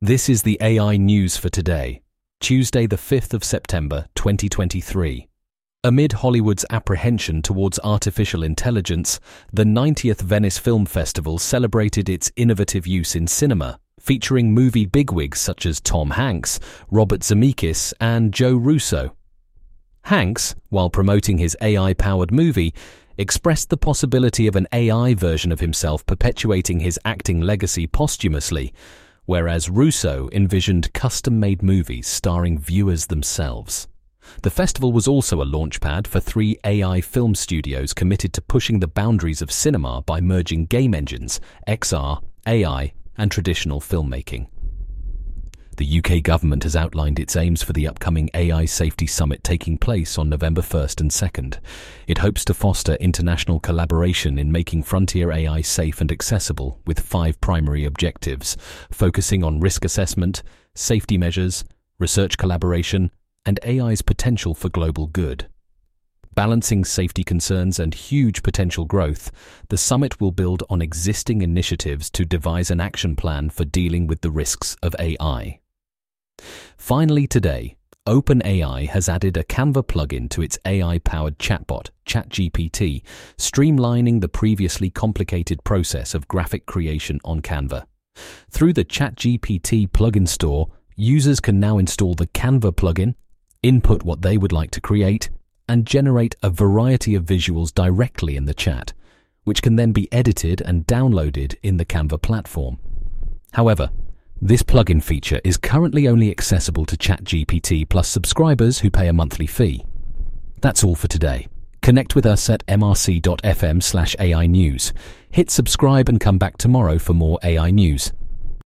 This is the AI news for today, Tuesday, the 5th of September, 2023. Amid Hollywood's apprehension towards artificial intelligence, the 90th Venice Film Festival celebrated its innovative use in cinema, featuring movie bigwigs such as Tom Hanks, Robert Zemeckis, and Joe Russo. Hanks, while promoting his AI powered movie, expressed the possibility of an AI version of himself perpetuating his acting legacy posthumously, whereas Russo envisioned custom made movies starring viewers themselves. The festival was also a launchpad for three AI film studios committed to pushing the boundaries of cinema by merging game engines, XR, AI, and traditional filmmaking. The UK government has outlined its aims for the upcoming AI Safety Summit taking place on November 1st and 2nd. It hopes to foster international collaboration in making frontier AI safe and accessible with five primary objectives, focusing on risk assessment, safety measures, research collaboration, and AI's potential for global good. Balancing safety concerns and huge potential growth, the summit will build on existing initiatives to devise an action plan for dealing with the risks of AI. Finally, today, OpenAI has added a Canva plugin to its AI powered chatbot, ChatGPT, streamlining the previously complicated process of graphic creation on Canva. Through the ChatGPT plugin store, users can now install the Canva plugin, input what they would like to create, and generate a variety of visuals directly in the chat, which can then be edited and downloaded in the Canva platform. However, this plugin feature is currently only accessible to ChatGPT Plus subscribers who pay a monthly fee. That's all for today. Connect with us at mrc.fm slash AI news. Hit subscribe and come back tomorrow for more AI news.